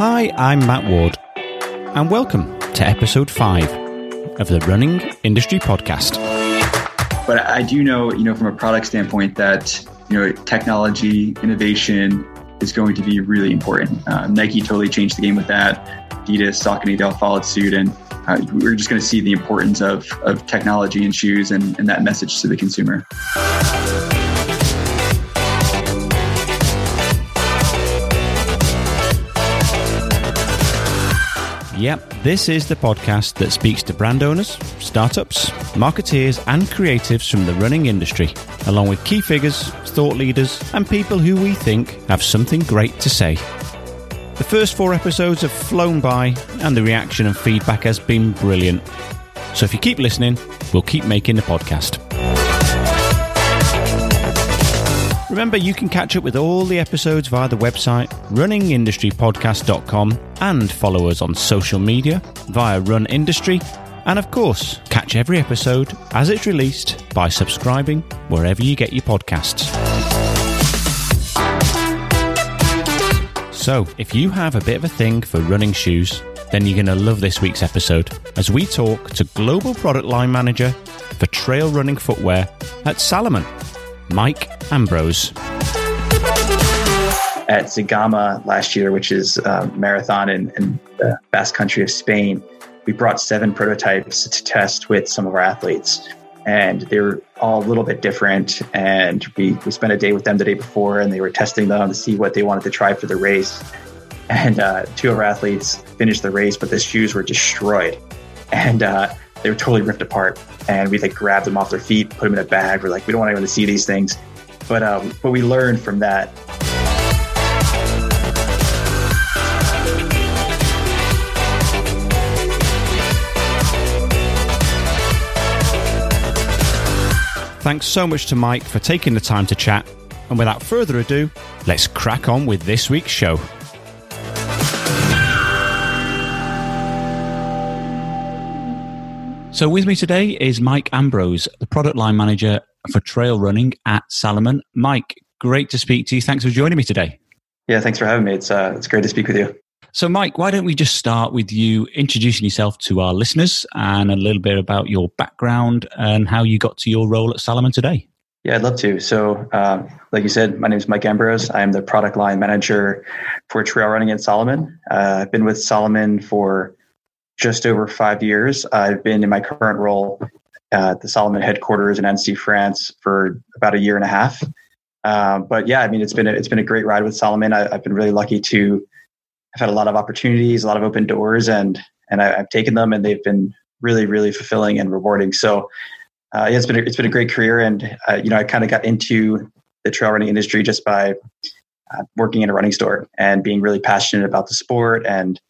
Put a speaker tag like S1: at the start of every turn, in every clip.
S1: Hi, I'm Matt Ward, and welcome to episode 5 of the Running Industry Podcast.
S2: But I do know, you know, from a product standpoint that, you know, technology, innovation is going to be really important. Uh, Nike totally changed the game with that. Adidas, Saucony, they all followed suit. And uh, we're just going to see the importance of, of technology in shoes and, and that message to the consumer.
S1: Yep, this is the podcast that speaks to brand owners, startups, marketeers, and creatives from the running industry, along with key figures, thought leaders, and people who we think have something great to say. The first four episodes have flown by, and the reaction and feedback has been brilliant. So if you keep listening, we'll keep making the podcast. Remember, you can catch up with all the episodes via the website runningindustrypodcast.com and follow us on social media via Run Industry. And of course, catch every episode as it's released by subscribing wherever you get your podcasts. So, if you have a bit of a thing for running shoes, then you're going to love this week's episode as we talk to Global Product Line Manager for Trail Running Footwear at Salomon. Mike Ambrose.
S2: At Zegama last year, which is a marathon in, in the Basque Country of Spain, we brought seven prototypes to test with some of our athletes. And they were all a little bit different. And we, we spent a day with them the day before, and they were testing them to see what they wanted to try for the race. And uh, two of our athletes finished the race, but the shoes were destroyed. And uh, they were totally ripped apart. And we like grabbed them off their feet, put them in a bag. We're like, we don't want anyone to see these things. But um, but we learned from that.
S1: Thanks so much to Mike for taking the time to chat. And without further ado, let's crack on with this week's show. So, with me today is Mike Ambrose, the product line manager for trail running at Salomon. Mike, great to speak to you. Thanks for joining me today.
S2: Yeah, thanks for having me. It's uh, it's great to speak with you.
S1: So, Mike, why don't we just start with you introducing yourself to our listeners and a little bit about your background and how you got to your role at Salomon today?
S2: Yeah, I'd love to. So, uh, like you said, my name is Mike Ambrose. I'm the product line manager for trail running at Salomon. Uh, I've been with Salomon for just over five years. I've been in my current role at the Salomon headquarters in Annecy, France, for about a year and a half. Uh, but yeah, I mean, it's been a, it's been a great ride with Salomon. I, have been really lucky to. I've had a lot of opportunities, a lot of open doors, and and I, have taken them, and they've been really, really fulfilling and rewarding. So, uh, yeah, it's been a, it's been a great career, and uh, you know, I kind of got into the trail running industry just by uh, working in a running store and being really passionate about the sport and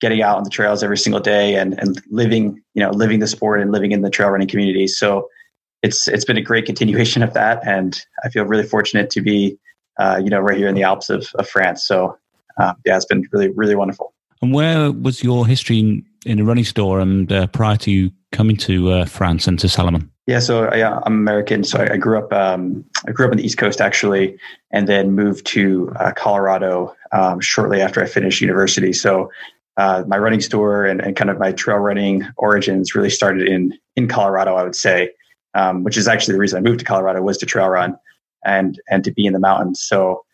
S2: getting out on the trails every single day and, and living, you know, living the sport and living in the trail running community. So it's it's been a great continuation of that, and I feel really fortunate to be, uh, you know, right here in the Alps of, of France. So uh, yeah, it's been really really wonderful.
S1: And where was your history in, in a running store and uh, prior to you coming to uh, France and to Salomon?
S2: Yeah, so I, am American. So I, I grew up um, I grew up on the East Coast actually, and then moved to uh, Colorado um, shortly after I finished university. So uh, my running store and, and, kind of my trail running origins really started in in Colorado, I would say, um, which is actually the reason I moved to Colorado was to trail run and and to be in the mountains. So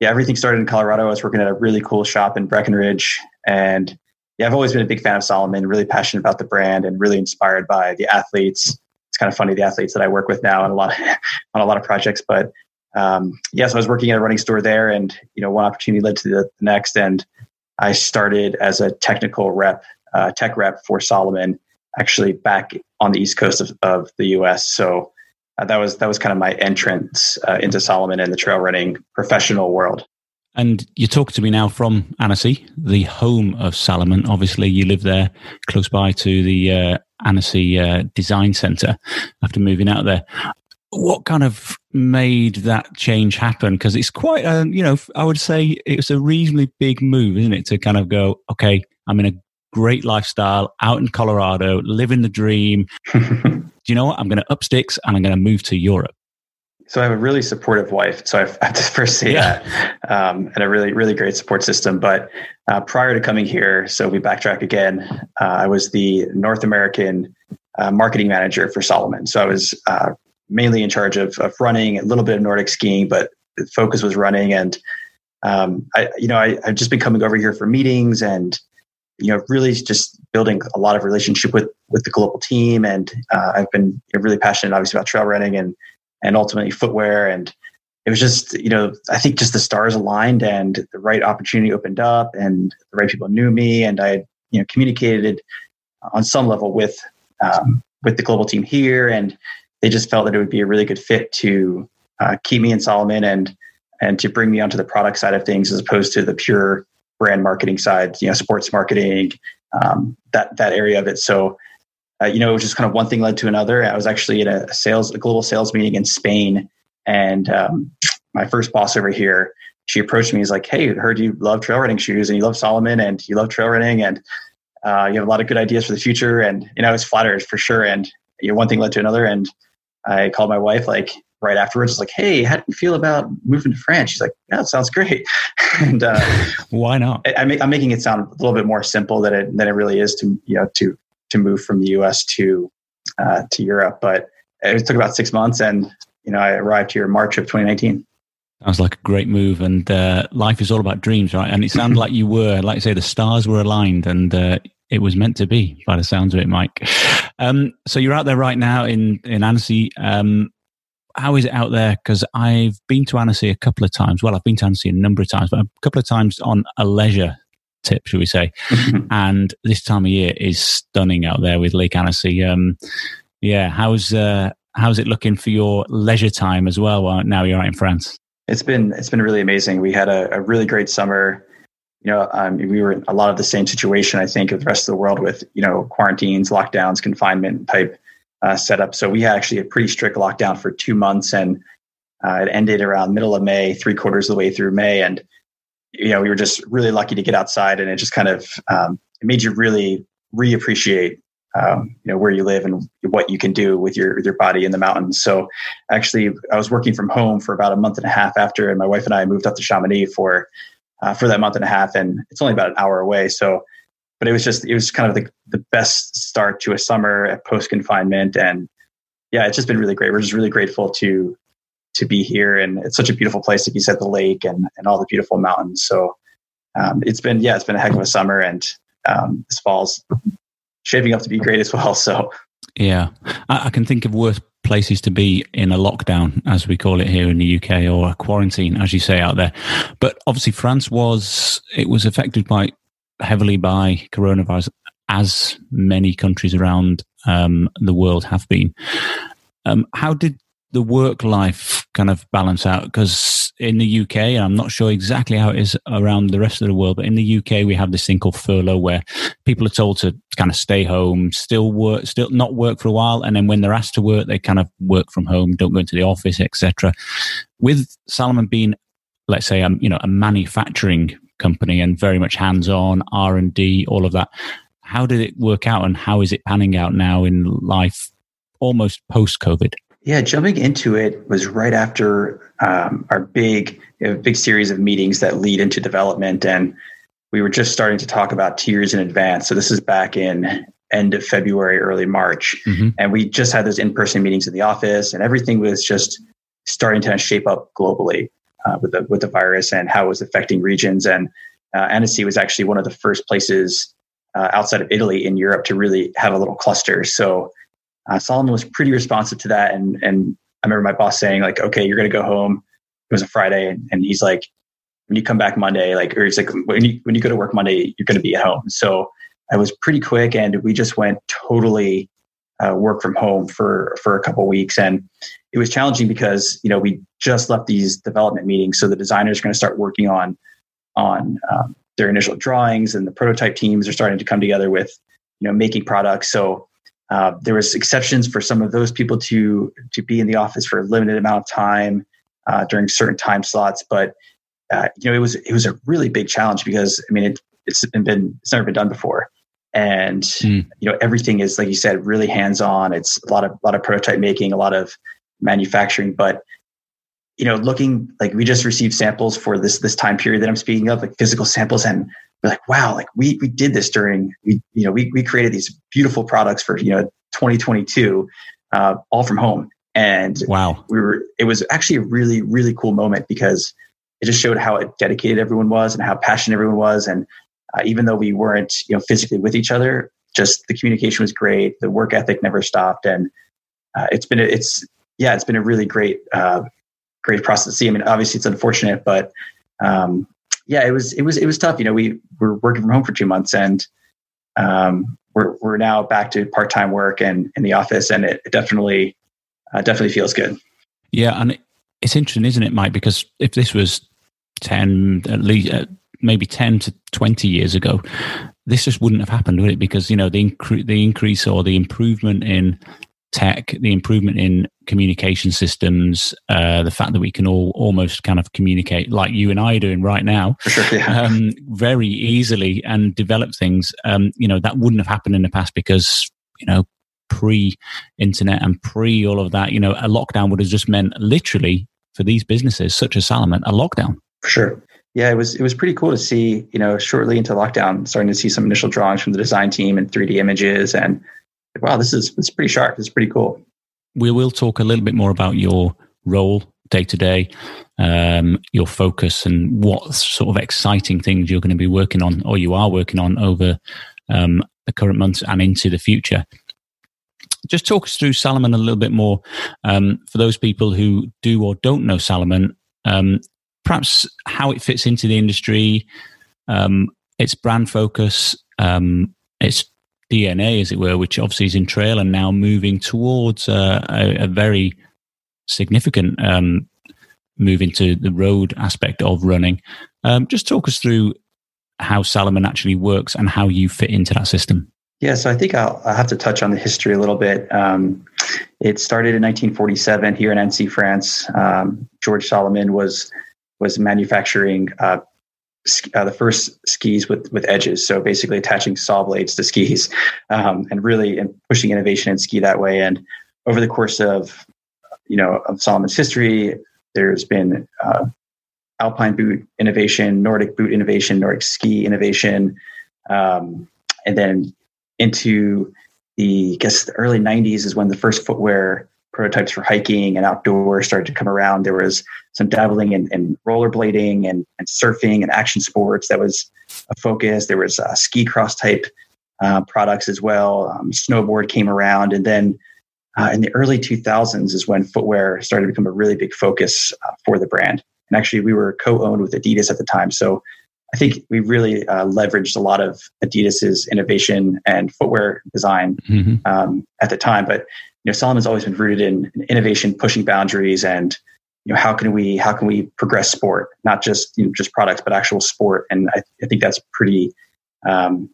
S2: yeah, everything started in Colorado. I was working at a really cool shop in Breckenridge, and yeah, I've always been a big fan of Salomon, really passionate about the brand, and really inspired by the athletes. It's kind of funny the athletes that I work with now on a lot of, on a lot of projects, but um, yes, yeah, so I was working at a running store there, and you know, one opportunity led to the next, and I started as a technical rep, uh, tech rep for Salomon, actually back on the east coast of, of the U.S. So uh, that was that was kind of my entrance uh, into Salomon and the trail running professional world.
S1: And you talk to me now from Annecy, the home of Salomon. Obviously, you live there, close by to the uh, Annecy uh, Design Centre. After moving out there, what kind of made that change happen? Because it's quite a, you know, I would say it was a reasonably big move, isn't it? To kind of go, okay, I'm in a great lifestyle out in Colorado, living the dream. Do you know what? I'm going to up sticks and I'm going to move to Europe.
S2: So I have a really supportive wife. So I have to first say yeah. that, um, and a really, really great support system. But uh, prior to coming here, so we backtrack again. Uh, I was the North American uh, marketing manager for Salomon. So I was uh, mainly in charge of, of running, a little bit of Nordic skiing, but the focus was running. And um, I, you know, I, I've just been coming over here for meetings and you know really just building a lot of relationship with with the global team. And uh, i've been really passionate obviously about trail running and and ultimately footwear. And it was just you know i think just the stars aligned and the right opportunity opened up and the right people knew me. And i you know communicated on some level with um, with the global team here. And they just felt that it would be a really good fit to uh, keep me in salomon and and to bring me onto the product side of things as opposed to the pure brand marketing side, you know, sports marketing, um, that that area of it. So, uh, you know, it was just kind of one thing led to another. I was actually at a sales, a global sales meeting in Spain, and um, my first boss over here, she approached me. He's like, "Hey, heard you love trail running shoes, and you love Salomon, and you love trail running, and uh, you have a lot of good ideas for the future." And you know, I was flattered for sure. And you know, one thing led to another, and I called my wife like, right afterwards, like, "Hey, how do you feel about moving to France?" She's like, "Yeah, it sounds great." and uh,
S1: why not?
S2: I, am making it sound a little bit more simple than it than it really is to you know to to move from the U.S. to uh, to Europe. But it took about six months, and you know, I arrived here in March of 2019.
S1: Sounds like a great move, and uh, life is all about dreams, right? And it sounded like you were, like I say, the stars were aligned, and uh, it was meant to be, by the sounds of it, Mike. Um, so you're out there right now in in Annecy. Um, how is it out there? Because I've been to Annecy a couple of times. Well, I've been to Annecy a number of times, but a couple of times on a leisure tip, should we say? and this time of year is stunning out there with Lake Annecy. Um, yeah, how's uh, how's it looking for your leisure time as well? While Now you're out in France.
S2: It's been it's been really amazing. We had a, a really great summer. You know, um, we were in a lot of the same situation, I think, of the rest of the world with you know quarantines, lockdowns, confinement type uh, set up. So we had actually a pretty strict lockdown for two months, and uh, it ended around middle of May, three quarters of the way through May, and you know we were just really lucky to get outside, and it just kind of um, it made you really reappreciate um, you know where you live and what you can do with your with your body in the mountains. So actually, I was working from home for about a month and a half after, and my wife and I moved up to Chamonix for uh, for that month and a half, and it's only about an hour away. So but it was just it was kind of the, the best start to a summer at post confinement and yeah it's just been really great. We're just really grateful to to be here. And it's such a beautiful place like you said the lake and and all the beautiful mountains. So um, it's been yeah it's been a heck of a summer. And um, this fall's shaping up to be great as well. So
S1: yeah. I, I can think of worse places to be in a lockdown as we call it here in the uk or a quarantine as you say out there but obviously france was it was affected by heavily by coronavirus, as many countries around um, the world have been. Um, how did the work life kind of balance out? Because in the UK, and I'm not sure exactly how it is around the rest of the world, but in the UK, we have this thing called furlough where people are told to kind of stay home, still work, still not work for a while. And then when they're asked to work, they kind of work from home, don't go into the office, etc. With Salomon being, let's say, um, you know, a manufacturing company and very much hands-on R and D, all of that. How did it work out, and how is it panning out now in life, almost post-COVID?
S2: Yeah, jumping into it was right after um, our big, big series of meetings that lead into development, and we were just starting to talk about tiers in advance. So this is back in end of February, early March, mm-hmm. and we just had those in-person meetings in the office, and everything was just starting to shape up globally uh, with the with the virus and how it was affecting regions. And uh, Annecy was actually one of the first places uh, outside of Italy in Europe to really have a little cluster. So uh, Salomon was pretty responsive to that. And and I remember my boss saying like, "Okay, you're going to go home." It was a Friday, and, and he's like, "When you come back Monday, like, or he's like, when you when you go to work Monday, you're going to be at home." So I was pretty quick, and we just went totally uh, work from home for for a couple weeks, and it was challenging because you know we just left these development meetings, so the designers are going to start working on on um, their initial drawings, and the prototype teams are starting to come together with you know making products. So uh, there was exceptions for some of those people to to be in the office for a limited amount of time uh, during certain time slots, but uh, you know it was it was a really big challenge because I mean it, it's been it's never been done before and mm. you know everything is like you said really hands on it's a lot of a lot of prototype making a lot of manufacturing but you know, looking like we just received samples for this this time period that I'm speaking of, like physical samples, and we're like, wow, like we we did this during we you know we we created these beautiful products for you know 2022, uh, all from home, and
S1: wow,
S2: we were it was actually a really really cool moment because it just showed how dedicated everyone was and how passionate everyone was, and uh, even though we weren't you know physically with each other, just the communication was great, the work ethic never stopped, and uh, it's been a, it's yeah, it's been a really great uh, great process to see. I mean, obviously it's unfortunate, but um, yeah, it was it was it was tough. You know, we were working from home for two months, and um, we're we're now back to part time work and in the office, and it, it definitely uh, definitely feels good.
S1: Yeah, and it's interesting, isn't it, Mike? Because if this was ten, at least uh, maybe ten to twenty years ago, this just wouldn't have happened, would it? Because you know the incre- the increase or the improvement in tech, the improvement in communication systems, uh, the fact that we can all almost kind of communicate like you and I are doing right now,
S2: sure, yeah.
S1: um, very easily and develop things. Um, you know that wouldn't have happened in the past because you know pre-internet and pre all of that. You know, a lockdown would have just meant literally for these businesses such as Salomon a lockdown.
S2: For sure. Yeah, it was it was pretty cool to see. You know, shortly into lockdown, starting to see some initial drawings from the design team and 3D images and wow, this is it's pretty sharp. It's pretty cool.
S1: We will talk a little bit more about your role day to day, um, your focus, and what sort of exciting things you're going to be working on, or you are working on over um, the current months and into the future. Just talk us through Salomon a little bit more um, for those people who do or don't know Salomon. Um, perhaps how it fits into the industry, um, its brand focus, um, its DNA, as it were, which obviously is in trail and now moving towards uh, a, a, very significant um, move into the road aspect of running. Um, just talk us through how Salomon actually works and how you fit into that system.
S2: Yeah, so I think I'll, I'll have to touch on the history a little bit. Um, it started in 1947 here in Annecy, France. Um, George Salomon was was manufacturing uh, uh, the first skis with with edges. So basically attaching saw blades to skis, um, and really pushing innovation in ski that way. And over the course of you know of Salomon's history, there's been uh, alpine boot innovation, Nordic boot innovation, Nordic ski innovation, um, and then into the I guess the early '90s is when the first footwear prototypes for hiking and outdoor started to come around. There was some dabbling in, in rollerblading and, and, surfing and action sports that was a focus. There was uh, ski cross type uh, products as well. Um, snowboard came around, and then uh, in the early 2000s is when footwear started to become a really big focus uh, for the brand. And actually, we were co-owned with Adidas at the time, so I think we really uh, leveraged a lot of Adidas's innovation and footwear design mm-hmm. um, at the time. But know, Salomon's always been rooted in, in, innovation, pushing boundaries, and you know, how can we how can we progress sport, not just you know, just products, but actual sport. And I, I think that's pretty um,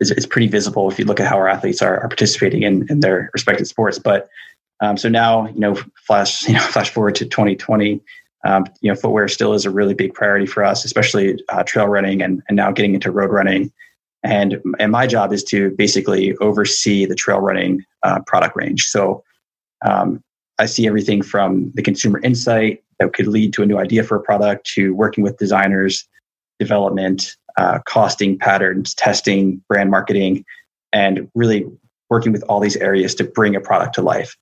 S2: it's, it's, pretty visible if you look at how our athletes are, are participating in, in their respective sports. But um, so now, you know, flash you know flash forward to 2020. Um, you know, footwear still is a really big priority for us, especially uh, trail running and, and now getting into road running. And, and my job is to basically oversee the trail running uh, product range. So um, I see everything from the consumer insight that could lead to a new idea for a product to working with designers, development, uh, costing patterns, testing, brand marketing, and really working with all these areas to bring a product to life.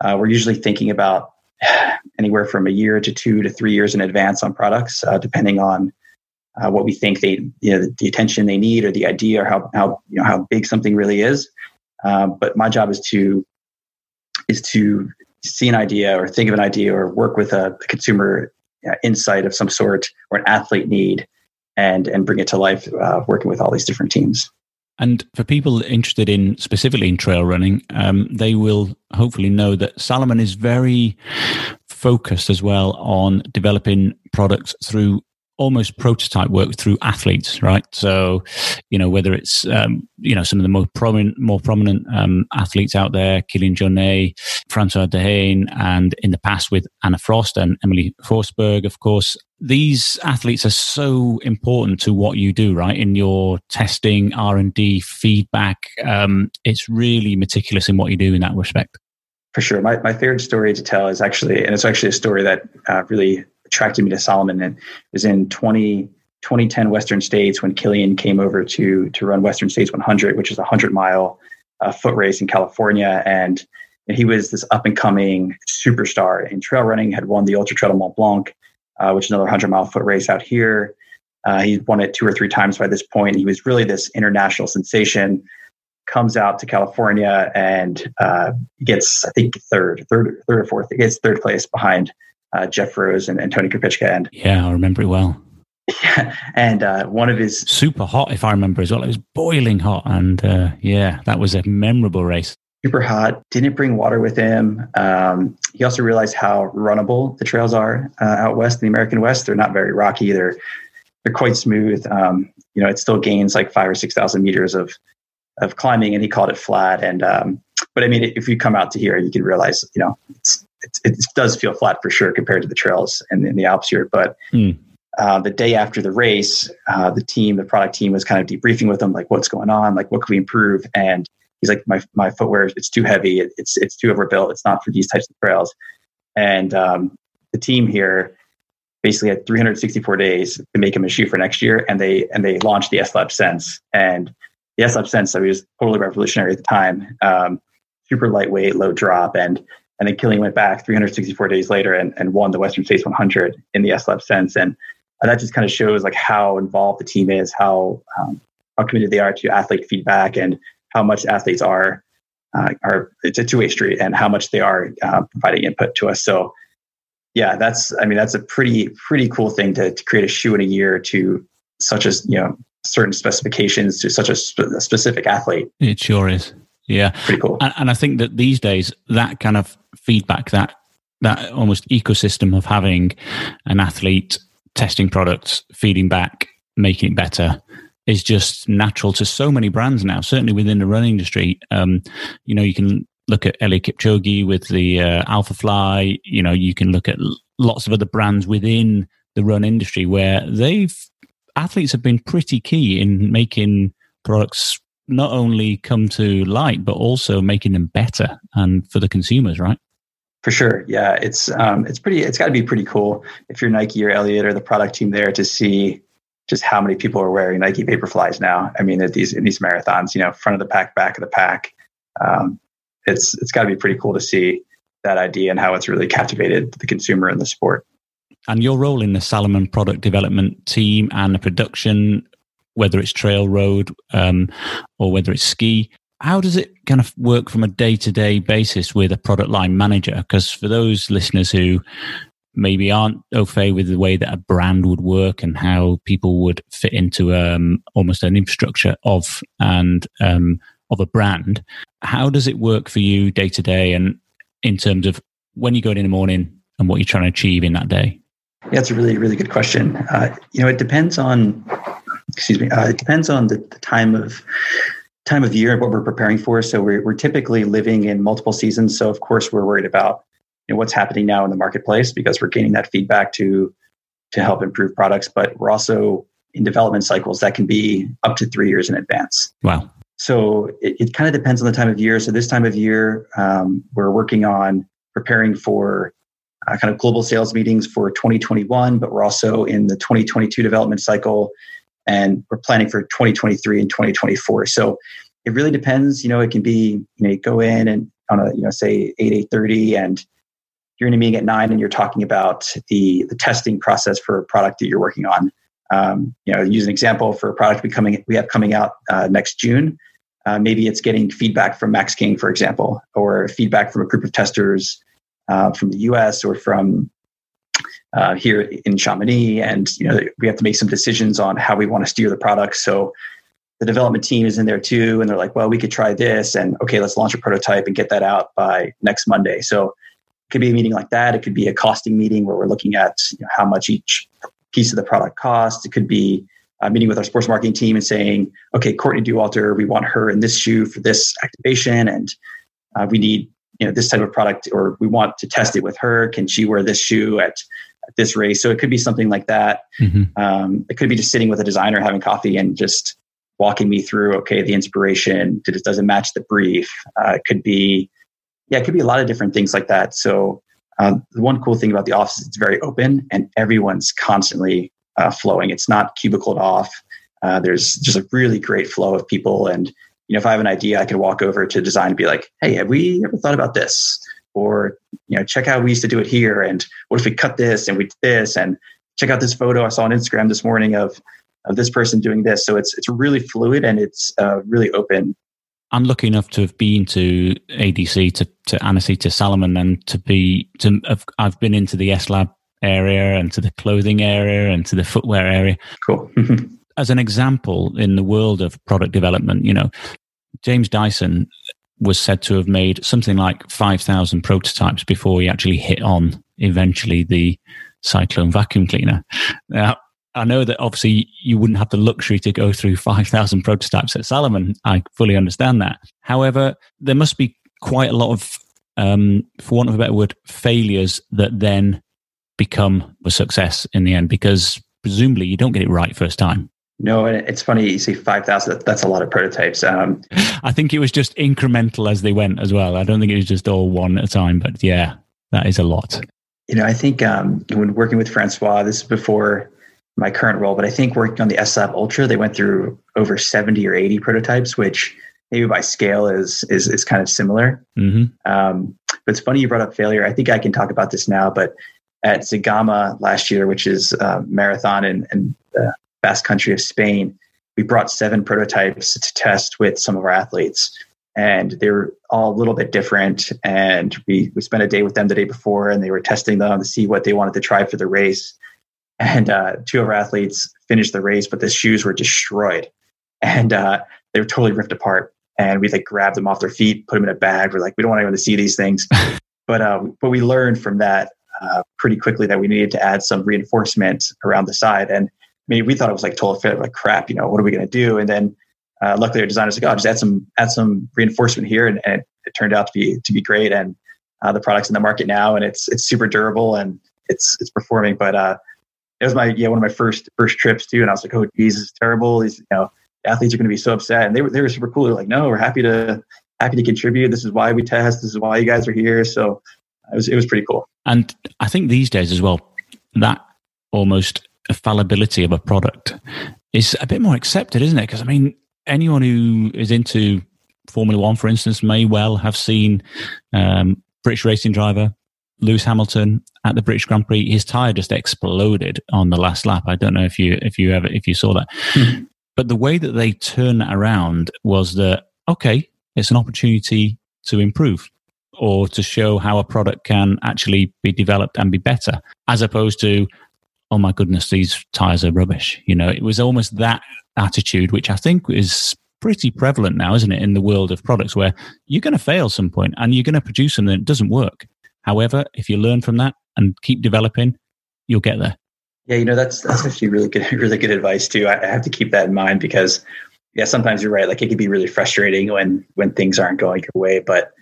S2: Uh, we're usually thinking about anywhere from a year to two to three years in advance on products, uh, depending on uh, what we think they, you know, the attention they need or the idea or how, how, you know, how big something really is. Uh, but my job is to, is to see an idea or think of an idea or work with a, a consumer uh, insight of some sort or an athlete need and, and bring it to life, uh, working with all these different teams.
S1: And for people interested in specifically in trail running, um, they will hopefully know that Salomon is very focused as well on developing products through almost prototype work through athletes, right? So, you know, whether it's um, you know some of the more prominent, more prominent um, athletes out there, Kilian Jornet, Francois D'Haene, and in the past with Anna Frost and Emelie Forsberg, of course. These athletes are so important to what you do, right? In your testing, R and D, feedback, um, it's really meticulous in what you do in that respect.
S2: For sure. My, my favorite story to tell is actually, and it's actually a story that uh, really attracted me to Salomon. And it was in 20, 2010 Western States when Kilian came over to, to run Western States 100, which is a 100 mile uh, foot race in California. And, and he was this up and coming superstar in trail running, had won the Ultra Trail Mont Blanc, uh, which is another 100 mile foot race out here. Uh, he won it two or three times by this point. He was really this international sensation comes out to California and uh, gets, I think, third, third, third or fourth. He gets third place behind uh, Geoff Roes and, and Tony Krupicka. And
S1: yeah, I remember it well.
S2: Yeah, and uh, one of his
S1: super hot, if I remember as well. It was boiling hot, and uh, yeah, that was a memorable race.
S2: Super hot. Didn't bring water with him. Um, he also realized how runnable the trails are uh, out west in the American West. They're not very rocky. They're they're quite smooth. Um, you know, it still gains like five or six thousand meters of of climbing, and he called it flat. And um, but I mean, if you come out to here, you can realize, you know, it's, it's, it does feel flat for sure compared to the trails in, in the Alps here. But mm. uh, the day after the race, uh, the team, the product team, was kind of debriefing with him, like, what's going on, like, what can we improve? And he's like, my my footwear, it's too heavy, it, it's it's too overbuilt, it's not for these types of trails. And um, the team here basically had 364 days to make him a shoe for next year, and they and they launched the S Lab Sense and the S Lab Sense, so he was totally revolutionary at the time. Um, super lightweight, low drop, and and then Kilian went back 364 days later and, and won the Western States 100 in the S Lab Sense, and that just kind of shows like how involved the team is, how um, how committed they are to athlete feedback, and how much athletes are uh, are it's a two way street, and how much they are uh, providing input to us. So yeah, that's I mean that's a pretty pretty cool thing to, to create a shoe in a year to such as you know certain specifications to such a, sp- a specific athlete.
S1: It sure is. Yeah,
S2: pretty cool.
S1: And, and, I think that these days, that kind of feedback, that that almost ecosystem of having an athlete testing products, feeding back, making it better, is just natural to so many brands now. Certainly within the running industry, um, you know, you can look at Eli Kipchoge with the uh, Alphafly. You know, you can look at lots of other brands within the run industry where they've athletes have been pretty key in making products not only come to light but also making them better and for the consumers right?
S2: For sure. Yeah it's um, it's pretty it's got to be pretty cool if you're nike or Eliud or the product team there to see just how many people are wearing nike vaporflies now. I mean at these in these marathons you know front of the pack back of the pack. Um, it's it's got to be pretty cool to see that idea and how it's really captivated the consumer in the sport
S1: and your role in the Salomon product development team and the production, whether it's trail road um, or whether it's ski, how does it kind of work from a day to day basis with a product line manager? Because for those listeners who maybe aren't au fait with the way that a brand would work and how people would fit into um, almost an infrastructure of and um, of a brand, how does it work for you day to day and in terms of when you go in, in the morning and what you're trying to achieve in that day?
S2: Yeah, it's a really, really good question. Uh, you know, it depends on, excuse me, uh, it depends on the, the, time of time of year and what we're preparing for. So we're, we're typically living in multiple seasons. So of course we're worried about you know, what's happening now in the marketplace because we're gaining that feedback to to help improve products. But we're also in development cycles that can be up to three years in advance.
S1: Wow.
S2: So it, it kind of depends on the time of year. So this time of year, um, we're working on preparing for uh, kind of global sales meetings for 2021, but we're also in the 2022 development cycle and we're planning for 2023 and 2024. So it really depends. You know, it can be, you know, you go in and on a, you know, say 8, 8.30 and you're in a meeting at 9 and you're talking about the, the testing process for a product that you're working on. Um, you know, use an example for a product we, coming, we have coming out uh, next June. Uh, maybe it's getting feedback from Max King, for example, or feedback from a group of testers uh, from the US or from uh, here in Chamonix. And, you know, we have to make some decisions on how we want to steer the product. So the development team is in there too. And they're like, well, we could try this. And okay, let's launch a prototype and get that out by next Monday. So it could be a meeting like that. It could be a costing meeting where we're looking at you know, how much each piece of the product costs. It could be a meeting with our sports marketing team and saying, okay, Courtney Dauwalter, we want her in this shoe for this activation. And uh, we need you know this type of product or we want to test it with her can she wear this shoe at, at this race so it could be something like that mm-hmm. um, it could be just sitting with a designer having coffee and just walking me through okay the inspiration did it does it match the brief uh, it could be yeah, it could be a lot of different things like that. So um, the one cool thing about the office is it's very open and everyone's constantly uh, flowing. It's not cubicled off. Uh, there's just a really great flow of people. And, you know, if I have an idea, I can walk over to design and be like, hey, have we ever thought about this? Or, you know, check out we used to do it here. And what if we cut this and we did this? And check out this photo I saw on Instagram this morning of, of this person doing this. So it's, it's really fluid and it's uh, really open
S1: I'm lucky enough to have been to ADC, to, to Annecy, to Salomon, and to be to have, I've been into the S Lab area and to the clothing area and to the footwear area.
S2: Cool.
S1: As an example, in the world of product development, you know, James Dyson was said to have made something like 5,000 prototypes before he actually hit on eventually the Cyclone vacuum cleaner. Now, I know that obviously you wouldn't have the luxury to go through 5,000 prototypes at Salomon. I fully understand that. However, there must be quite a lot of, um, for want of a better word, failures that then become a success in the end because presumably you don't get it right first time.
S2: No, and it's funny you say 5,000. That's a lot of prototypes. Um,
S1: I think it was just incremental as they went as well. I don't think it was just all one at a time, but yeah, that is a lot.
S2: You know, I think um, when working with Francois, this is before my current role, but I think working on the S Lab Ultra, they went through over 70 or 80 prototypes, which maybe by scale is is, is kind of similar. Mm-hmm. Um, but it's funny you brought up failure. I think I can talk about this now, but at Zegama last year, which is a marathon and, in the Basque country of Spain, we brought seven prototypes to test with some of our athletes. And they were all a little bit different. And we, we spent a day with them the day before and they were testing them to see what they wanted to try for the race and uh, two of our athletes finished the race, but the shoes were destroyed, and uh, they were totally ripped apart. And we like grabbed them off their feet, put them in a bag. We're like, we don't want anyone to see these things. but uh, but we learned from that uh, pretty quickly that we needed to add some reinforcement around the side. And I mean, we thought it was like total fit, like crap. You know, what are we going to do? And then uh, luckily, our designers like, oh, just add some add some reinforcement here, and, and it, it, turned out to be to be great. And uh, the product's in the market now, and it's it's super durable and it's it's performing. But it was my yeah one of my first first trips too, and I was like, oh geez, this is terrible. These you know athletes are going to be so upset, and they were they were super cool. They're like, no, we're happy to happy to contribute. This is why we test. This is why you guys are here. So it was it was pretty cool.
S1: And I think these days as well, that almost fallibility of a product is a bit more accepted, isn't it? Because I mean, anyone who is into Formula One, for instance, may well have seen um, British racing driver Lewis Hamilton at the British Grand Prix, his tire just exploded on the last lap. I don't know if you if you ever if you saw that, hmm. but the way that they turned that around was that okay, it's an opportunity to improve or to show how a product can actually be developed and be better, as opposed to oh my goodness, these tires are rubbish. You know, it was almost that attitude, which I think is pretty prevalent now, isn't it, in the world of products where you're going to fail some point and you're going to produce something that doesn't work. However, if you learn from that and keep developing, you'll get there.
S2: Yeah, you know that's that's actually really good, really good advice too. I, have to keep that in mind because, yeah, sometimes you're right. Like it can be really frustrating when when things aren't going your way. But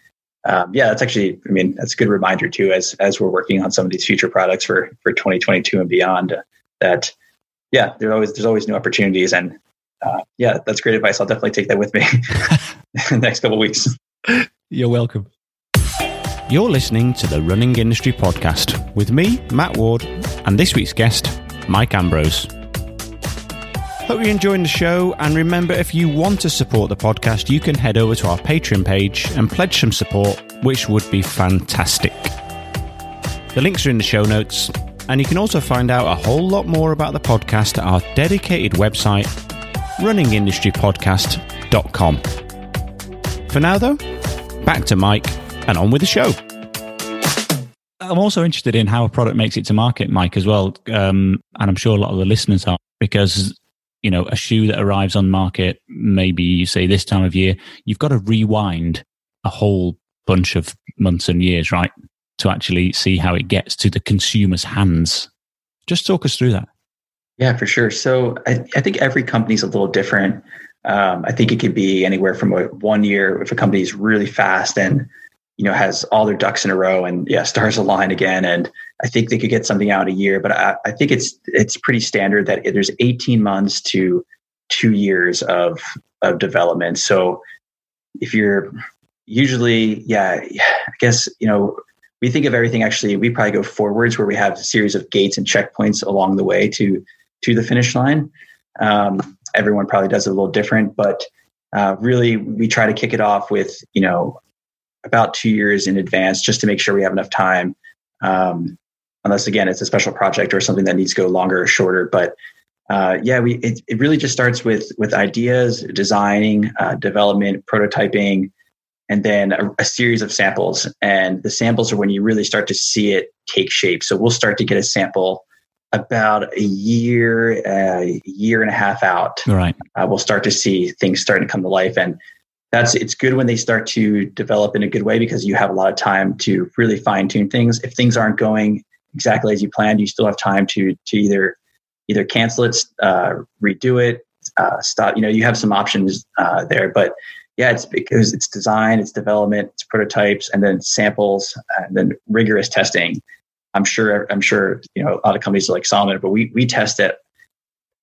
S2: um, yeah, that's actually, I mean, that's a good reminder too as as we're working on some of these future products for for 2022 and beyond. Uh, that yeah, there's always there's always new opportunities, and uh, yeah, that's great advice. I'll definitely take that with me the next couple weeks.
S1: You're welcome. You're listening to the Running Industry Podcast with me, Matt Ward, and this week's guest, Mike Ambrose. Hope you're enjoying the show, and remember if you want to support the podcast, you can head over to our Patreon page and pledge some support, which would be fantastic. The links are in the show notes, and you can also find out a whole lot more about the podcast at our dedicated website, runningindustrypodcast.com. For now, though, back to Mike and on with the show. I'm also interested in how a product makes it to market, Mike, as well. Um, and I'm sure a lot of the listeners are because, you know, a shoe that arrives on market, maybe you say this time of year, you've got to rewind a whole bunch of months and years, right? To actually see how it gets to the consumer's hands. Just talk us through that.
S2: Yeah, for sure. So I, I think every company's a little different. Um, I think it could be anywhere from a one year if a company is really fast and you know has all their ducks in a row and yeah stars align again and i think they could get something out a year but I, I, think it's it's pretty standard that there's 18 months to two years of of development so if you're usually, yeah, I guess, you know, we think of everything actually, we probably go forwards where we have a series of gates and checkpoints along the way to, to the finish line. Um, everyone probably does it a little different, but uh, really we try to kick it off with, you know, about two years in advance just to make sure we have enough time. Um, unless again, it's a special project or something that needs to go longer or shorter, but uh, yeah, we it, it really just starts with with ideas, designing, uh, development, prototyping, and then a, a, series of samples. And the samples are when you really start to see it take shape. So we'll start to get a sample about a year, a uh, year and a half out.
S1: Right.
S2: Uh, we'll start to see things starting to come to life, and that's it's good when they start to develop in a good way because you have a lot of time to really fine tune things. If things aren't going exactly as you planned, you still have time to to either either cancel it, uh, redo it, uh, stop. You know, you have some options uh, there, but yeah, it's because it's design, it's development, it's prototypes, and then samples, and then rigorous testing. I'm sure, I'm sure, you know, a lot of companies are like Salomon, but we we test it.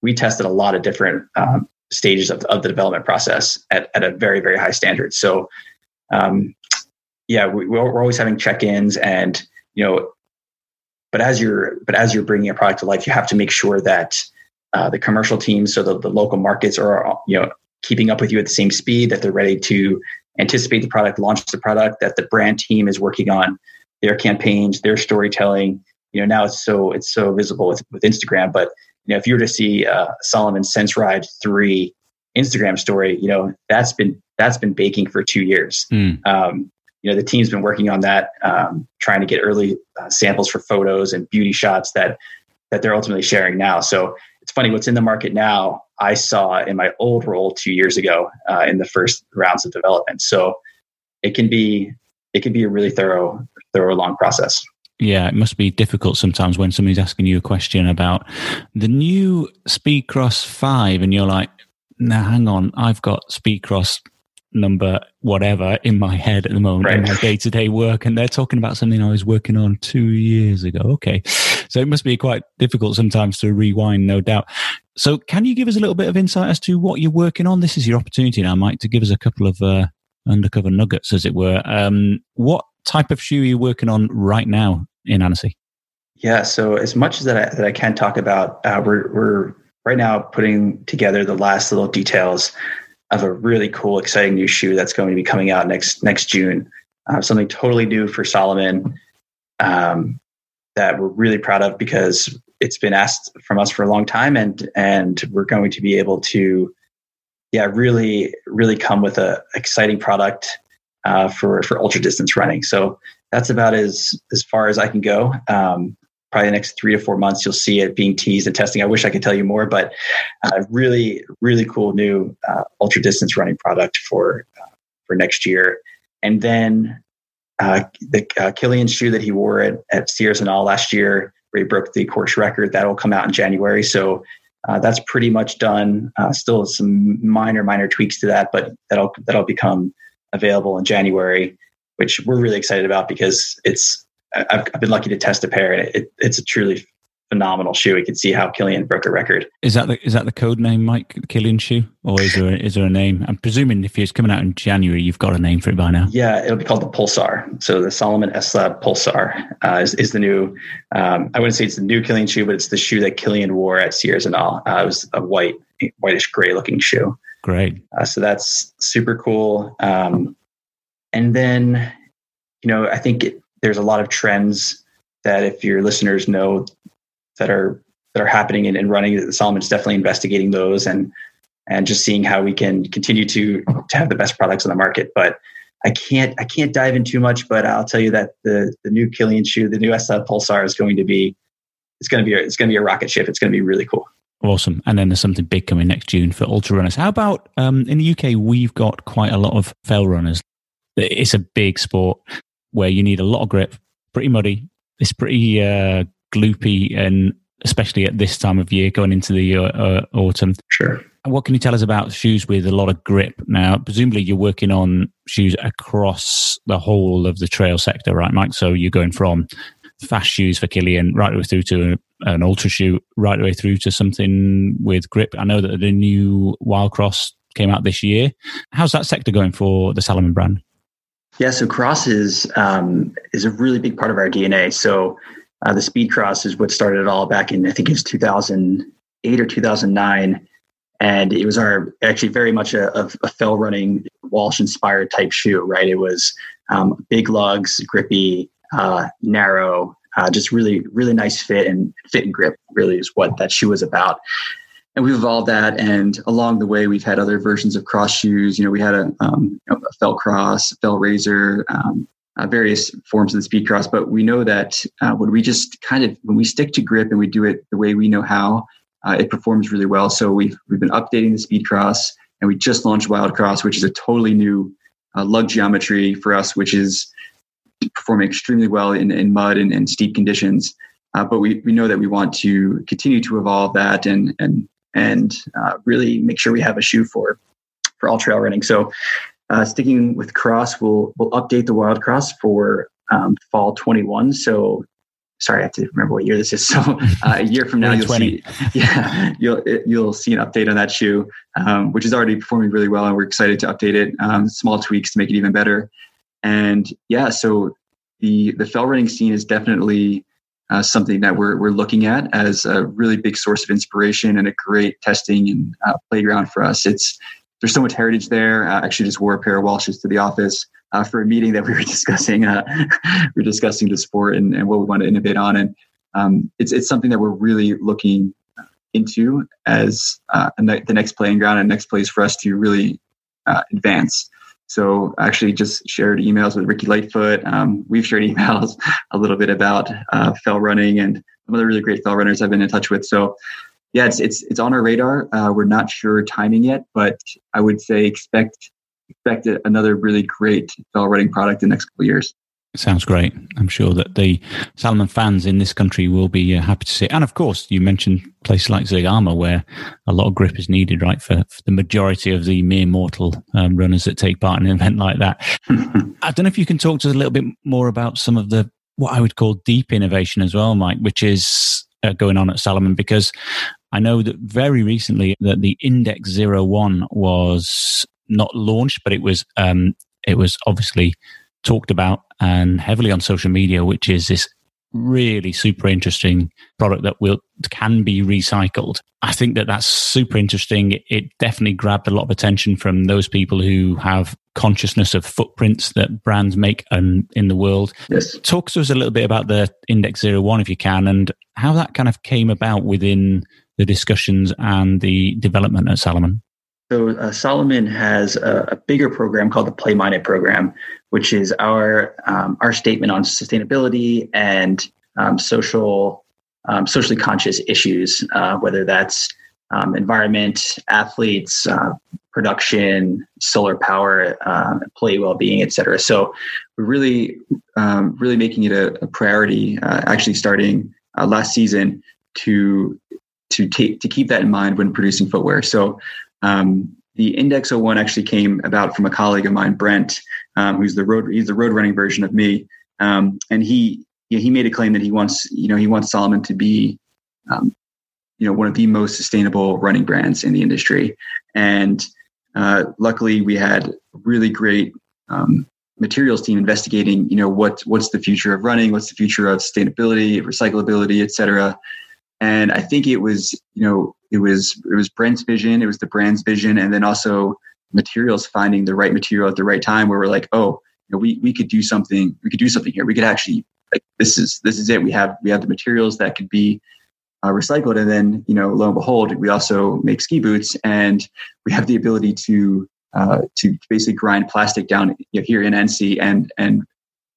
S2: We tested a lot of different um, stages of, of the development process at, at a very very high standard. So, um, yeah, we, we're always having check-ins, and you know, but as you're but as you're bringing a product to life, you have to make sure that uh, the commercial teams, so the, the local markets, are you know keeping up with you at the same speed. That they're ready to anticipate the product, launch the product. That the brand team is working on their campaigns, their storytelling. You know now it's so it's so visible with, with Instagram, but you know if you were to see uh, Salomon Sense Ride three Instagram story, you know that's been that's been baking for two years. Mm. Um, you know the team's been working on that um, trying to get early uh, samples for photos and beauty shots that that they're ultimately sharing now so it's funny what's in the market now i saw in my old role two years ago uh, in the first rounds of development so it can be it can be a really thorough thorough long process
S1: yeah, it must be difficult sometimes when somebody's asking you a question about the new Speedcross 5 and you're like, now hang on, I've got Speedcross number whatever in my head at the moment right. in my day to day work. And they're talking about something I was working on two years ago. Okay. So it must be quite difficult sometimes to rewind, no doubt. So can you give us a little bit of insight as to what you're working on? This is your opportunity now, Mike, to give us a couple of uh, undercover nuggets, as it were. Um, what type of shoe are you working on right now in Annecy?
S2: Yeah, so as much as that I, that I can talk about, uh, we're, we're right now putting together the last little details of a really cool, exciting new shoe that's going to be coming out next next June. Uh, something totally new for Salomon um, that we're really proud of because it's been asked from us for a long time, and and we're going to be able to, yeah, really really come with a exciting product uh, for for ultra distance running. So that's about as as far as I can go. Um, probably the next three to four months, you'll see it being teased and testing. I wish I could tell you more, but uh, really, really cool new uh, ultra distance running product for uh, for next year. And then uh, the uh, Kilian shoe that he wore at, at Zinal last year, where he broke the course record, that will come out in January. So uh, that's pretty much done. still some minor, minor tweaks to that, but that'll that'll become available in January, which we're really excited about because it's I've, I've been lucky to test a pair, and it, it, it's a truly phenomenal shoe. You can see how Kilian broke a record.
S1: Is that the is that the code name, Mike Kilian shoe, or is there is there a name? I'm presuming if it's coming out in January, you've got a name for it by now.
S2: Yeah, it'll be called the Pulsar. So the Salomon S Lab Pulsar uh, is, is the new. Um, I wouldn't say it's the new Kilian shoe, but it's the shoe that Kilian wore at Sierre Zinal. Uh, it was a white, whitish gray looking shoe.
S1: Great.
S2: Uh, so that's super cool. Um, and then, you know, I think it, there's a lot of trends that if your listeners know that are that are happening and, and running, Salomon's definitely investigating those and and just seeing how we can continue to to have the best products on the market. But I can't I can't dive in too much, but I'll tell you that the the new Kilian shoe, the new SL Pulsar, is going to be it's going to be a, it's going to be a rocket ship. It's going to be really cool.
S1: Awesome. And then there's something big coming next June for ultra runners. How about um, in the UK? We've got quite a lot of fell runners. It's a big sport where you need a lot of grip, pretty muddy. It's pretty uh, gloopy, and especially at this time of year, going into the uh, uh, autumn.
S2: Sure.
S1: What can you tell us about shoes with a lot of grip? Now, presumably you're working on shoes across the whole of the trail sector, right, Mike? So you're going from fast shoes for Kilian right through to an ultra shoe, right the way through to something with grip. I know that the new Wild Cross came out this year. How's that sector going for the Salomon brand?
S2: Yeah, so cross is um, is a really big part of our DNA. So uh, the Speedcross is what started it all back in I think it was 2008 or 2009, and it was our actually very much a, a fell running Walsh inspired type shoe. Right, it was um, big lugs, grippy, uh, narrow, uh, just really really nice fit and fit and grip. Really is what that shoe was about and we've evolved that. And along the way, we've had other versions of cross shoes. You know, we had a, um, a Fellcross, fell razor, um, uh, various forms of the Speedcross. But we know that uh, when we just kind of when we stick to grip and we do it the way we know how, uh, it performs really well. So we've we've been updating the Speedcross, and we just launched Wildcross, which is a totally new uh, lug geometry for us, which is performing extremely well in, in mud and, and steep conditions. Uh, but we, we know that we want to continue to evolve that and and and uh, really make sure we have a shoe for for all trail running. So, uh, sticking with cross, we'll we'll update the Wildcross for um, fall 21. So, sorry, I have to remember what year this is. So, uh, a year from now, you'll see yeah you'll you'll see an update on that shoe, um, which is already performing really well, and we're excited to update it. Um, small tweaks to make it even better, and yeah, so the the fell running scene is definitely uh, something that we're, we're looking at as a really big source of inspiration and a great testing and uh, playground for us. It's there's so much heritage there. I actually just wore a pair of Walshes to the office uh, for a meeting that we were discussing. Uh, we are discussing the sport and, and, what we want to innovate on, and um, it's it's something that we're really looking into as uh, the next playing ground and next place for us to really uh, advance. So I actually just shared emails with Ricky Lightfoot. Um, we've shared emails a little bit about uh, fell running and some other really great fell runners I've been in touch with. So yeah, it's it's it's on our radar. Uh, we're not sure timing yet, but I would say expect expect another really great fell running product in the next couple years.
S1: Sounds great. I'm sure that the Salomon fans in this country will be uh, happy to see it. And of course, you mentioned places like Zegama where a lot of grip is needed, right, for, for the majority of the mere mortal um, runners that take part in an event like that. I don't know if you can talk to us a little bit more about some of the what I would call deep innovation as well, Mike, which is uh, going on at Salomon because I know that very recently that the Index Zero One was not launched, but it was um, it was obviously talked about and heavily on social media, which is this really super interesting product that will can be recycled. I think that that's super interesting. It definitely grabbed a lot of attention from those people who have consciousness of footprints that brands make in, in the world.
S2: Yes.
S1: Talk to us a little bit about the Index Zero One, if you can, and how that kind of came about within the discussions and the development at Salomon.
S2: So uh, Salomon has a, a, bigger program called the Play Minded program, which is our um, our statement on sustainability and um, social um, socially conscious issues, uh, whether that's um, environment, athletes, uh, production, solar power, uh, employee well being, et cetera. So we're really um, really making it a, a priority. Uh, actually, starting uh, last season to to take to keep that in mind when producing footwear. So um, the Index 01 actually came about from a colleague of mine, Brent, um, who's the road he's the road running version of me, um, and he he made a claim that he wants you know he wants Salomon to be um, you know one of the most sustainable running brands in the industry, and uh, luckily we had a really great um, materials team investigating you know what what's the future of running, what's the future of sustainability, recyclability, et cetera. And I think it was, you know, it was it was Brent's vision, it was the brand's vision, and then also materials finding the right material at the right time where we're like, oh, you know, we we could do something, we could do something here. We could actually like this is this is it. We have we have the materials that could be uh, recycled, and then you know, lo and behold, we also make ski boots, and we have the ability to uh, to basically grind plastic down you know, here in Annecy and and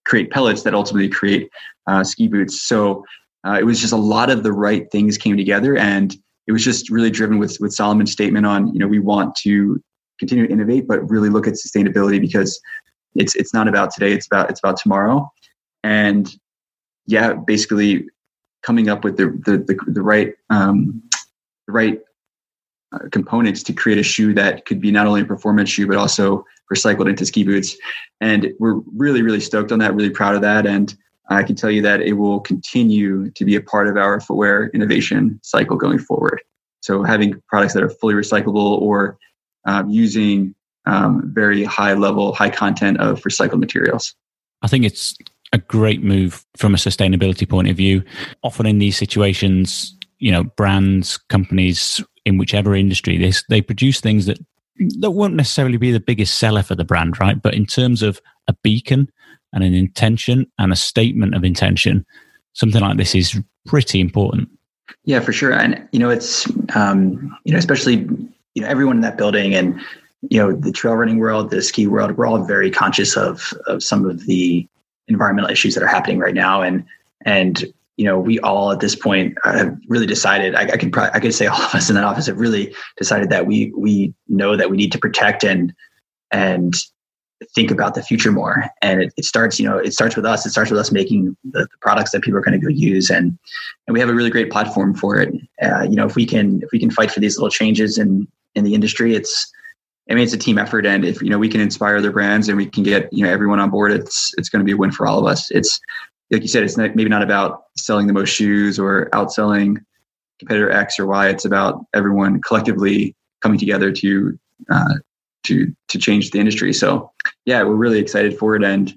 S2: create pellets that ultimately create uh, ski boots. So uh, it was just a lot of the right things came together, and it was just really driven with with Salomon's statement on you know we want to continue to innovate, but really look at sustainability because it's it's not about today, it's about it's about tomorrow, and yeah, basically coming up with the the the, the right um, the right uh, components to create a shoe that could be not only a performance shoe but also recycled into ski boots. And we're really really stoked on that really proud of that. And I can tell you that it will continue to be a part of our footwear innovation cycle going forward. So having products that are fully recyclable or um, using um, very high level, high content of recycled materials.
S1: I think it's a great move from a sustainability point of view. Often in these situations, you know, brands, companies in whichever industry, they, they produce things that that won't necessarily be the biggest seller for the brand, right? But in terms of a beacon and an intention and a statement of intention, something like this is pretty important.
S2: Yeah, for sure. And you know, it's um, you know, especially you know, everyone in that building and you know, the trail running world, the ski world, we're all very conscious of of some of the environmental issues that are happening right now. And and you know, we all at this point have really decided. I, I probably, I could say all of us in that office have really decided that we we know that we need to protect and and think about the future more. And it, it starts, you know, it starts with us. It starts with us making the, the products that people are going to go use, and and we have a really great platform for it. Uh, you know, if we can if we can fight for these little changes in in the industry, it's I mean, it's a team effort, and if you know we can inspire other brands and we can get you know everyone on board, it's it's going to be a win for all of us. It's like you said, it's not, maybe not about selling the most shoes or outselling competitor X or Y. It's about everyone collectively coming together to uh, to to change the industry. So yeah, we're really excited for it, and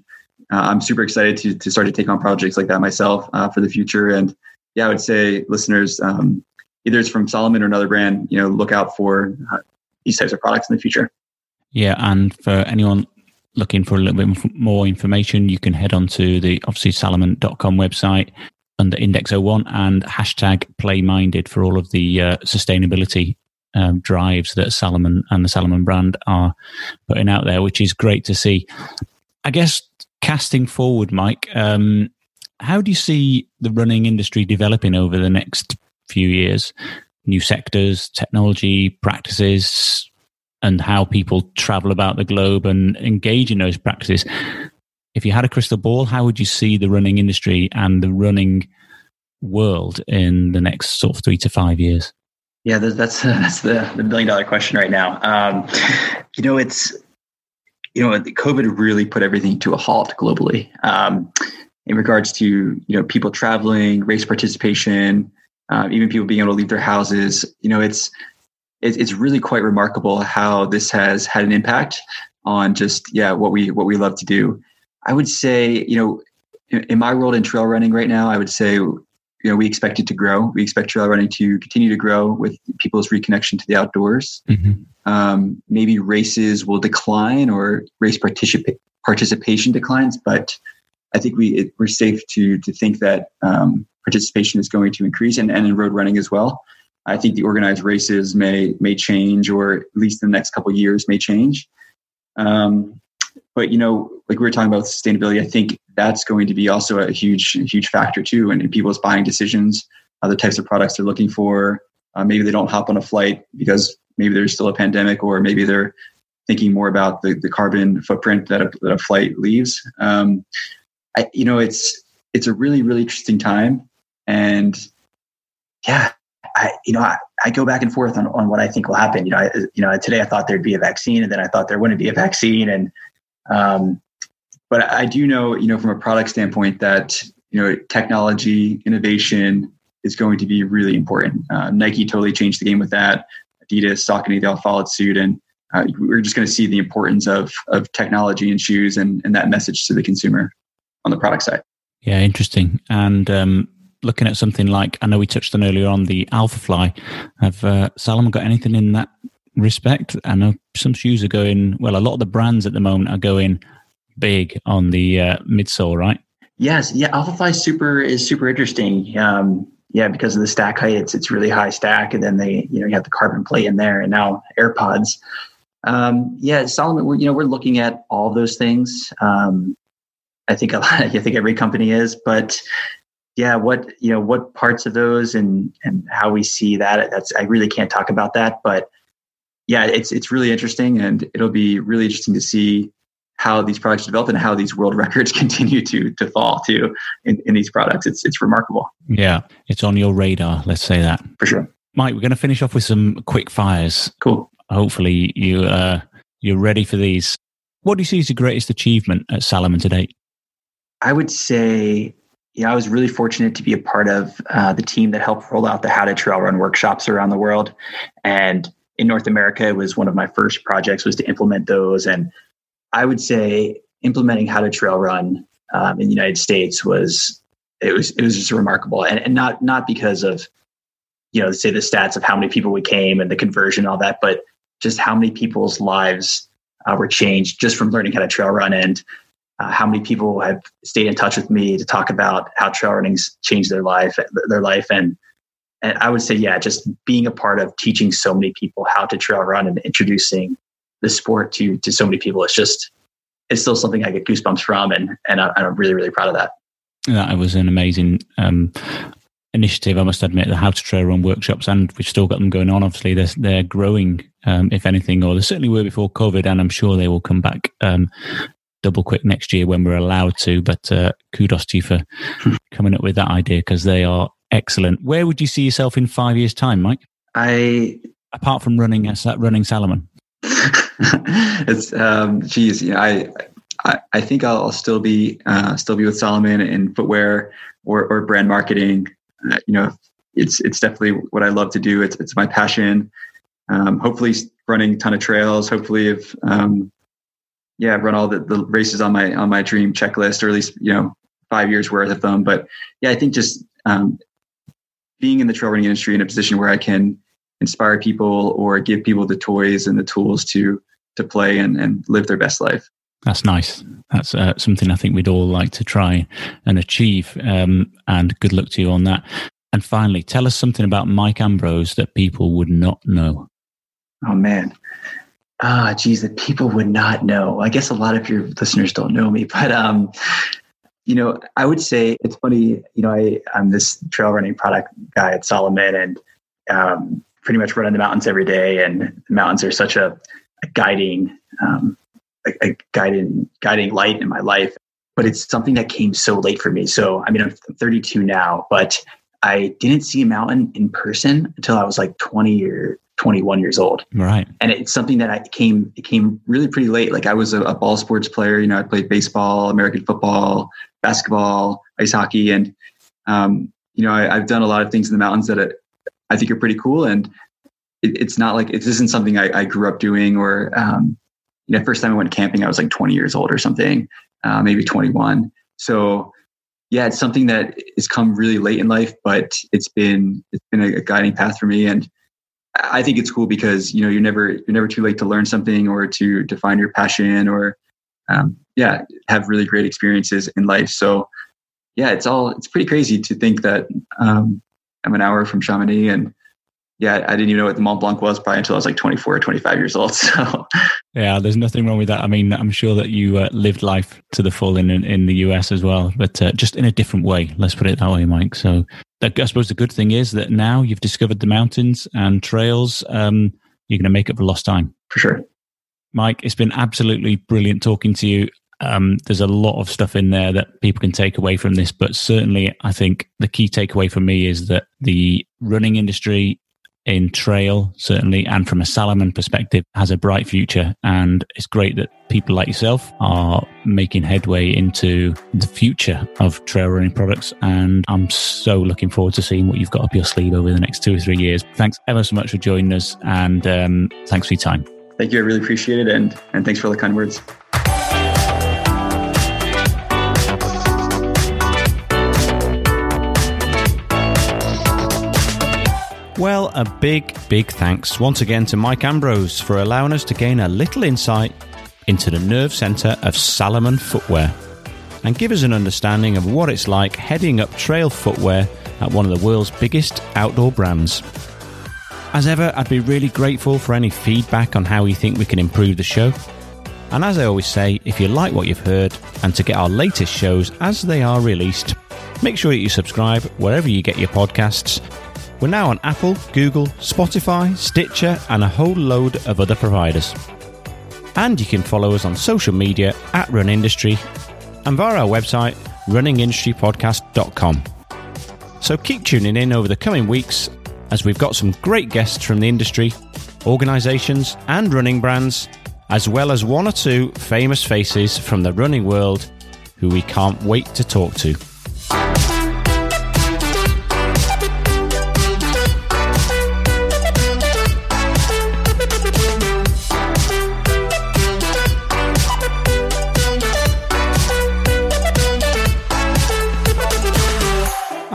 S2: uh, I'm super excited to to start to take on projects like that myself uh, for the future. And yeah, I would say listeners, um, either it's from Salomon or another brand, you know, look out for uh, these types of products in the future.
S1: Yeah, and for anyone looking for a little bit more information, you can head on to the obviously salomon.com website under Index 01 and hashtag playminded for all of the uh, sustainability um, drives that Salomon and the Salomon brand are putting out there, which is great to see. I guess casting forward, Mike, um, how do you see the running industry developing over the next few years? New sectors, technology, practices, and how people travel about the globe and engage in those practices. If you had a crystal ball, how would you see the running industry and the running world in the next sort of three to five years?
S2: Yeah, that's that's the, the billion dollar question right now. Um, you know, it's you know, COVID really put everything to a halt globally. Um, in regards to you know people traveling, race participation, uh, even people being able to leave their houses. You know, it's it's really quite remarkable how this has had an impact on just yeah what we what we love to do. I would say you know in, in my world in trail running right now, I would say you know we expect it to grow. We expect trail running to continue to grow with people's reconnection to the outdoors. Mm-hmm. Um, maybe races will decline or race particip- participation declines, but I think we it, we're safe to to think that um, participation is going to increase and, and in road running as well. I think the organized races may may change, or at least in the next couple years may change. Um, but you know, like we were talking about sustainability, I think that's going to be also a huge huge factor too, in, in people's buying decisions, other types of products they're looking for. Uh, maybe they don't hop on a flight because maybe there's still a pandemic, or maybe they're thinking more about the, the carbon footprint that a, that a flight leaves. Um, I, you know, it's it's a really really interesting time, and yeah, I, you know, I, I, go back and forth on, on what I think will happen. You know, I, you know, today I thought there'd be a vaccine, and then I thought there wouldn't be a vaccine, and um, but I do know, you know, from a product standpoint, that you know, technology innovation is going to be really important. Uh, Nike totally changed the game with that. Adidas, Saucony, they all followed suit, and uh, we're just going to see the importance of of technology in shoes and and that message to the consumer on the product side.
S1: Yeah, interesting. And um, looking at something like I know we touched on earlier on the Alphafly. Have uh, Salomon got anything in that respect? I know some shoes are going well. A lot of the brands at the moment are going big on the uh, midsole, right?
S2: Yes, yeah. Alphafly super is super interesting. Um, yeah, because of the stack height, it's it's really high stack, and then they you know you have the carbon plate in there, and now AirPods. Um, yeah, Salomon, we're, you know, we're looking at all those things. Um, I think a lot, I think every company is, but yeah, what you know, what parts of those and and how we see that. That's I really can't talk about that, but yeah, it's it's really interesting, and it'll be really interesting to see how these products develop and how these world records continue to to fall too in, in these products. It's it's remarkable.
S1: Yeah, it's on your radar. Let's say that
S2: for sure.
S1: Mike, we're going to finish off with some quick fires.
S2: Cool.
S1: Hopefully, you uh, you're ready for these. What do you see as the greatest achievement at Salomon to date?
S2: I would say yeah, I was really fortunate to be a part of uh, the team that helped roll out the How to Trail Run workshops around the world. And in North America, it was one of my first projects was to implement those. And I would say implementing how to trail run um, in the United States was it was it was just remarkable, and, and not not because of you know say the stats of how many people we came and the conversion and all that, but just how many people's lives uh, were changed just from learning how to trail run. And uh, how many people have stayed in touch with me to talk about how trail running's changed their life their life. And and I would say yeah just being a part of teaching so many people how to trail run and introducing the sport to to so many people it's just it's still something I get goosebumps from and and I'm really really proud of that.
S1: That was an amazing um, initiative, I must admit, the How to Trail Run workshops, and we've still got them going on. Obviously, they're, they're growing, um, if anything, or they certainly were before COVID, and I'm sure they will come back um, double quick next year when we're allowed to. But uh, kudos to you for coming up with that idea because they are excellent. Where would you see yourself in five years' time, Mike?
S2: I
S1: apart from running running Salomon.
S2: it's um, geez, yeah, I, I, I think I'll, I'll still be uh, still be with Salomon in footwear or, or brand marketing. Uh, you know, it's it's definitely what I love to do. It's it's my passion. Um, hopefully, running a ton of trails. Hopefully, if um, yeah, run all the, the races on my on my dream checklist, or at least you know five years worth of them. But yeah, I think just um, being in the trail running industry in a position where I can inspire people or give people the toys and the tools to to play and, and live their best life.
S1: That's nice. That's uh, something I think we'd all like to try and achieve. Um, and good luck to you on that. And finally, tell us something about Mike Ambrose that people would not know.
S2: Oh man, ah, geez, that people would not know. I guess a lot of your listeners don't know me, but um, you know, I would say it's funny. You know, I I'm this trail running product guy at Salomon, and um, pretty much run in the mountains every day, and the mountains are such a, a guiding, um, a, a, guiding, guiding light in my life. But it's something that came so late for me. So I mean, I'm 32 now, but I didn't see a mountain in person until I was like 20 or 21 years old.
S1: Right.
S2: And it's something that I came, it came really pretty late. Like I was a, a ball sports player, you know, I played baseball, American football, basketball, ice hockey. And, um, you know, I, have done a lot of things in the mountains that it, I think are pretty cool. And it, it's not like it isn't something I, I grew up doing or, um, you know, first time I went camping, I was like 20 years old or something, uh, maybe 21. So yeah, it's something that has come really late in life, but it's been, it's been a, a guiding path for me. And I think it's cool because, you know, you're never, you're never too late to learn something or to define your passion or, um, yeah, have really great experiences in life. So yeah, it's all, it's pretty crazy to think that, um, I'm an hour from Chamonix and yeah, I didn't even know what the Mont Blanc was probably until I was like 24 or 25 years old. So
S1: yeah, there's nothing wrong with that. I mean, I'm sure that you uh, lived life to the full in, in the US as well, but uh, just in a different way. Let's put it that way, Mike. So I suppose the good thing is that now you've discovered the mountains and trails. Um, you're going to make up for lost time.
S2: For sure.
S1: Mike, it's been absolutely brilliant talking to you. Um, there's a lot of stuff in there that people can take away from this, but certainly I think the key takeaway for me is that the running industry in trail, certainly, and from a Salomon perspective, has a bright future. And it's great that people like yourself are making headway into the future of trail running products. And I'm so looking forward to seeing what you've got up your sleeve over the next two or three years. Thanks ever so much for joining us. And um, thanks for your time.
S2: Thank you. I really appreciate it. And, and thanks for the kind words.
S1: Well, a big, big thanks once again to Mike Ambrose for allowing us to gain a little insight into the nerve centre of Salomon footwear and give us an understanding of what it's like heading up trail footwear at one of the world's biggest outdoor brands. As ever, I'd be really grateful for any feedback on how you think we can improve the show. And as I always say, if you like what you've heard and to get our latest shows as they are released, make sure that you subscribe wherever you get your podcasts we're now on Apple, Google, Spotify, Stitcher, and a whole load of other providers. And you can follow us on social media at Run Industry and via our website, runningindustrypodcast.com. So keep tuning in over the coming weeks as we've got some great guests from the industry, organisations, and running brands, as well as one or two famous faces from the running world who we can't wait to talk to.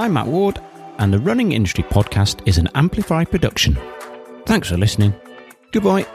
S3: I'm Matt Ward, and the Running Industry Podcast is an Amplify production. Thanks for listening. Goodbye.